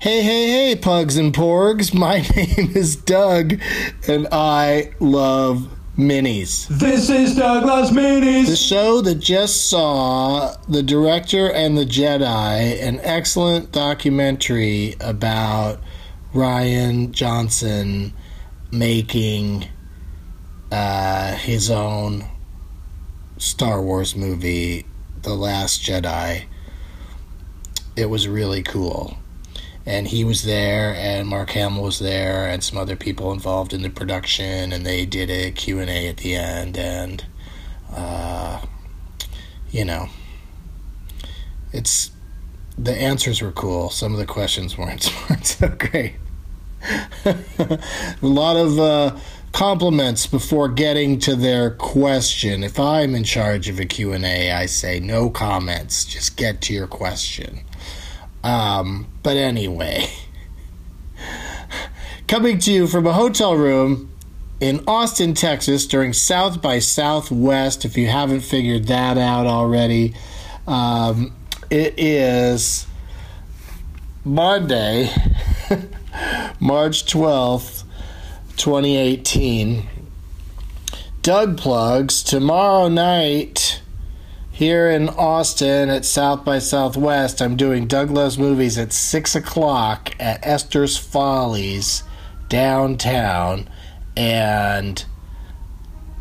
Hey, hey, hey, pugs and porgs. My name is Doug, and I love minis. This is Doug Loves The Minis. The show that just saw The Director and the Jedi, an excellent documentary about Rian Johnson making uh, his own Star Wars movie, The Last Jedi. It was really cool. And he was there, and Mark Hamill was there, and some other people involved in the production, and they did a Q&A at the end, and uh, you know, it's the answers were cool. Some of the questions weren't, weren't so great. a lot of uh, compliments before getting to their question. If I'm in charge of a Q&A, I say no comments. Just get to your question. Um, but anyway, coming to you from a hotel room in Austin, Texas, during South by Southwest. If you haven't figured that out already, um, it is Monday, March 12th, 2018. Doug plugs tomorrow night here in Austin at South by Southwest. I'm doing Doug Loves Movies at 6 o'clock at Esther's Follies downtown. And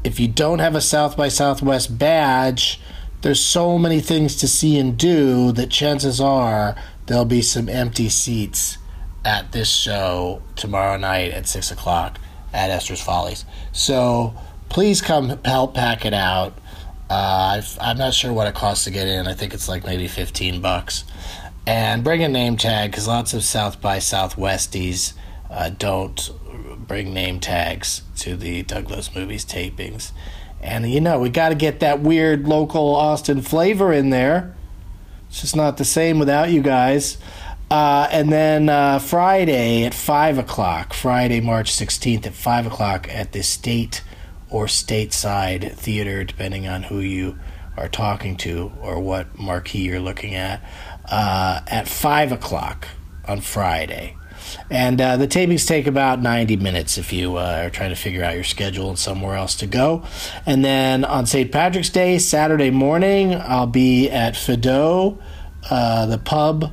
if you don't have a South by Southwest badge, there's so many things to see and do that chances are there'll be some empty seats at this show tomorrow night at 6 o'clock at Esther's Follies. So please come help pack it out. Uh, I've, I'm not sure what it costs to get in. I think it's like maybe 15 bucks. And bring a name tag because lots of South by Southwesties uh, don't bring name tags to the Doug Loves Movies tapings. And you know, we got to get that weird local Austin flavor in there. It's just not the same without you guys. Uh, and then uh, Friday at 5 o'clock, Friday, March 16th at 5 o'clock at the State or Stateside Theater, depending on who you are talking to or what marquee you're looking at, uh, at 5 o'clock on Friday. And uh, the tapings take about 90 minutes if you uh, are trying to figure out your schedule and somewhere else to go. And then on St. Patrick's Day, Saturday morning, I'll be at Fado, uh, the pub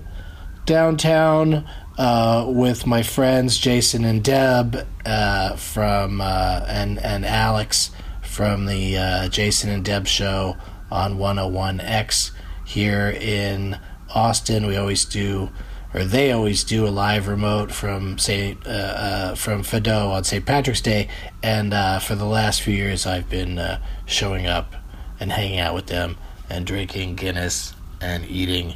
downtown, uh, with my friends Jason and Deb uh, from uh, and and Alex from the uh, Jason and Deb show on 101X here in Austin. We always do or they always do a live remote from say uh, uh, from Fado on St. Patrick's Day, and uh, for the last few years I've been showing up and hanging out with them and drinking Guinness and eating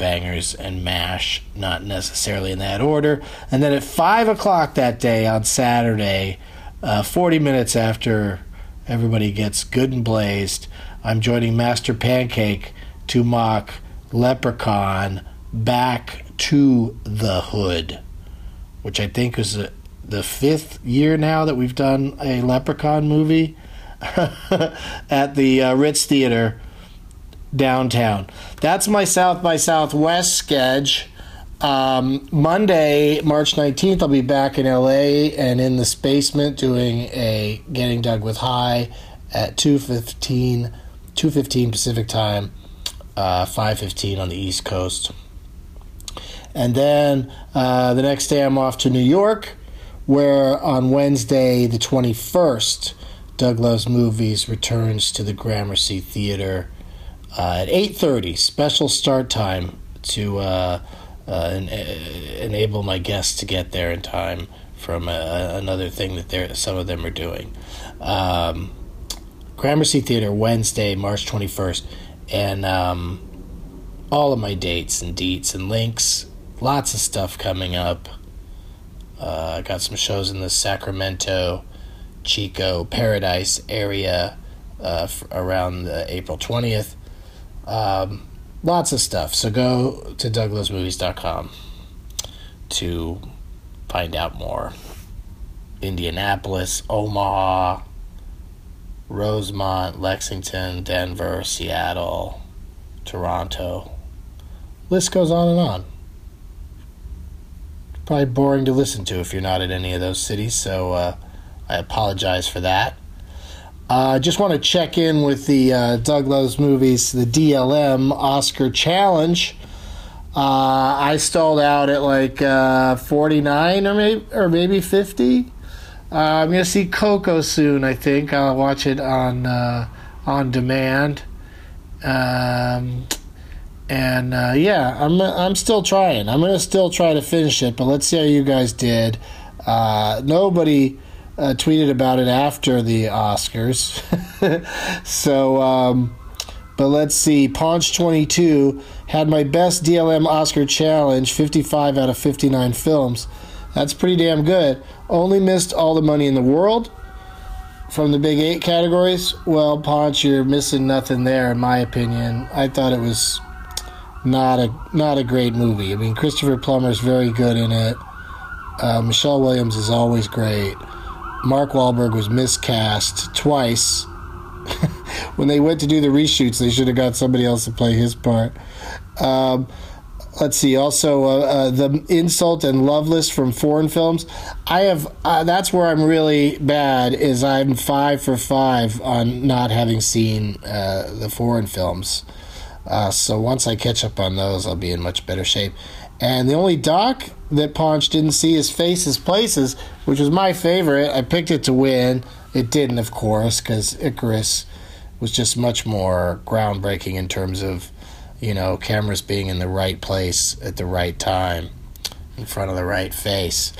bangers and mash, not necessarily in that order. And then at five o'clock that day on Saturday, uh, forty minutes after everybody gets good and blazed, I'm joining Master Pancake to mock Leprechaun back to the hood, which I think is the, the fifth year now that we've done a Leprechaun movie at the uh, Ritz Theater downtown. That's my South by Southwest sketch. Um, Monday, March 19th, I'll be back in LA and in the basement doing a Getting Doug with High at 2.15, 2.15 Pacific Time, uh, 5.15 on the East Coast. And then uh, the next day, I'm off to New York, where on Wednesday, the 21st, Doug Loves Movies returns to the Gramercy Theater at 8.30, special start time to uh, uh, en- enable my guests to get there in time from uh, another thing that some of them are doing. Um, Gramercy Theater, Wednesday, March 21st. And um, all of my dates and deets and links lots of stuff coming up. Uh, I got some shows in the Sacramento, Chico, Paradise area uh, around April 20th. Um, lots of stuff. So go to douglovesmovies.com to find out more. Indianapolis, Omaha, Rosemont, Lexington, Denver, Seattle, Toronto. List goes on and on. probably boring to listen to if you're not in any of those cities. So uh, I apologize for that. I uh, just want to check in with the uh, Doug Loves Movies, the DLM Oscar Challenge. Uh, I stalled out at like uh, 49 or maybe, or maybe 50. Uh, I'm going to see Coco soon, I think. I'll watch it on, uh, on demand. Um, and uh, yeah, I'm I'm still trying. I'm gonna still try to finish it, but let's see how you guys did. Uh, nobody uh, tweeted about it after the Oscars, so um, but let's see. Paunch twenty two had my best DLM Oscar challenge, fifty five out of fifty nine films. That's pretty damn good. Only missed all the money in the world from the big eight categories. Well, Paunch, you're missing nothing there, in my opinion. I thought it was not a not a great movie. I mean, Christopher Plummer is very good in it. Uh, Michelle Williams is always great. Mark Wahlberg was miscast twice. when they went to do the reshoots, they should have got somebody else to play his part. Um, let's see. Also, uh, uh, the insult and loveless from foreign films. I have. Uh, that's where I'm really bad. Is I'm five for five on not having seen uh, the foreign films. Uh, so once I catch up on those, I'll be in much better shape. And the only doc that Paunch didn't see is Faces Places, which was my favorite. I picked it to win. It didn't, of course, because Icarus was just much more groundbreaking in terms of, you know, cameras being in the right place at the right time, in front of the right face.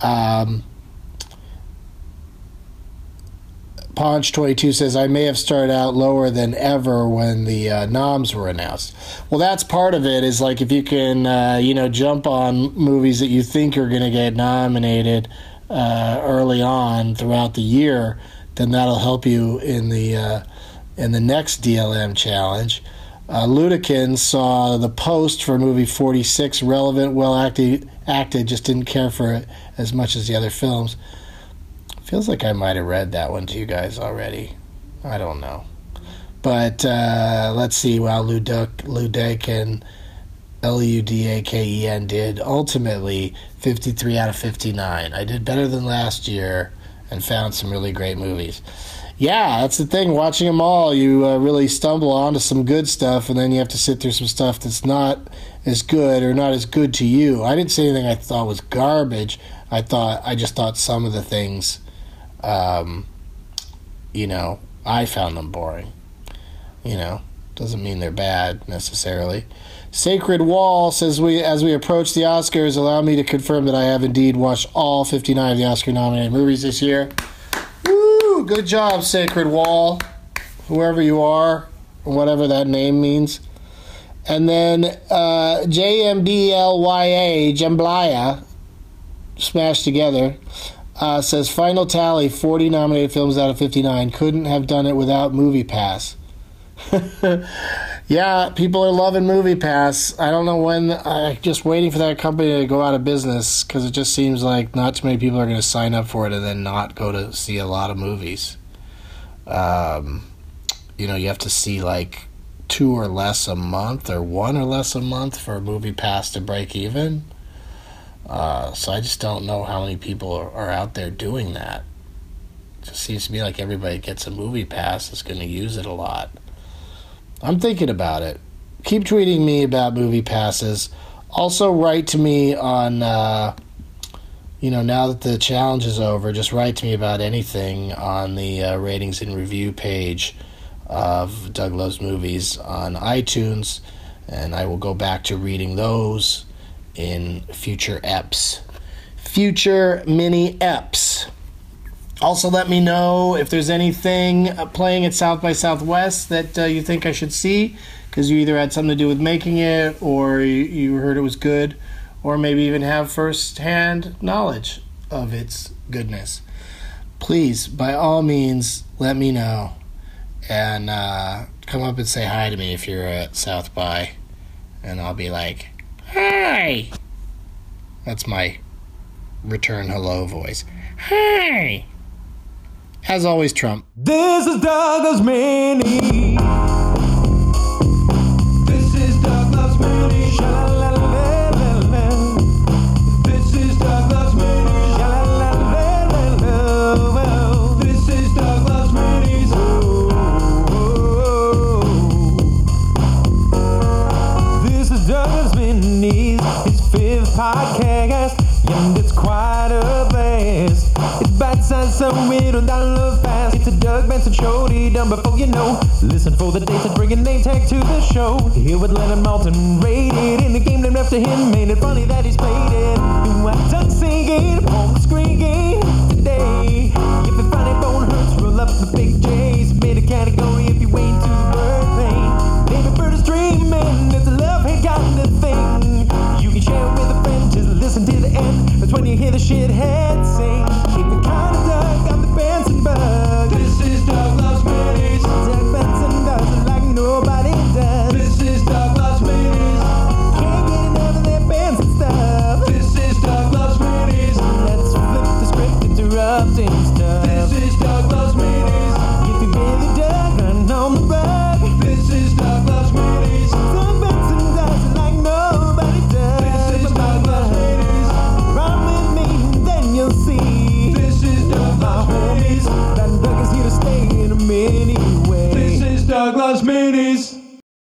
Um, Paunch 22 says, I may have started out lower than ever when the uh, noms were announced. Well, that's part of it, is like if you can, uh, you know, jump on movies that you think are going to get nominated uh, early on throughout the year, then that'll help you in the, uh, in the next DLM challenge. Uh, Ludaken saw the post for movie 46 relevant, well acted, acted, just didn't care for it as much as the other films. Feels like I might have read that one to you guys already. I don't know. But uh, let's see. Well, Ludek, Ludaken, L U D A K E N, did ultimately 53 out of 59. I did better than last year and found some really great movies. Yeah, that's the thing. Watching them all, you uh, really stumble onto some good stuff, and then you have to sit through some stuff that's not as good or not as good to you. I didn't say anything I thought was garbage. I thought I just thought some of the things um, you know, I found them boring. You know, doesn't mean they're bad necessarily. Sacred Wall says we as we approach the Oscars, allow me to confirm that I have indeed watched all 59 of the Oscar nominated movies this year. Woo! Good job, Sacred Wall. Whoever you are, whatever that name means. And then uh, JMBLYA, Jambalaya, smashed together uh, says final tally 40 nominated films out of 59 couldn't have done it without MoviePass. Yeah people are loving MoviePass. I don't know when i'm just waiting for that company to go out of business because it just seems like not too many people are going to sign up for it and then not go to see a lot of movies. Um, you know you have to see like two or less a month or one or less a month for a MoviePass to break even uh, so I just don't know how many people are, are out there doing that. It just seems to me like everybody gets a MoviePass is going to use it a lot. I'm thinking about it. Keep tweeting me about movie passes. Also, write to me on, uh, you know, now that the challenge is over, just write to me about anything on the uh, ratings and review page of Doug Loves Movies on iTunes, and I will go back to reading those in future EPs. Future mini EPs. Also, let me know if there's anything uh, playing at South by Southwest that uh, you think I should see, because you either had something to do with making it, or you heard it was good, or maybe even have first-hand knowledge of its goodness. Please, by all means, let me know, and uh, come up and say hi to me if you're at South by, and I'll be like, Hi. That's my return hello voice. Hi. As always, Trump. This is Doug Loves Mini. A Doug done before you know. Listen for the dates and bring a name tag to the show. Here with Leonard Maltin, rated in the game named after him. Made it funny that he's played it. You want Doug singing screen game today. If the funny bone hurts, roll up the big J's. Made a category if you ain't to the pain. Baby bird is dreaming, it's a love hate kind of thing. You can share it with a friend, just listen to the end. That's when you hear the shithead sing. Stuff. This is Doug Loves Minis. If you really Doug, run on the rug.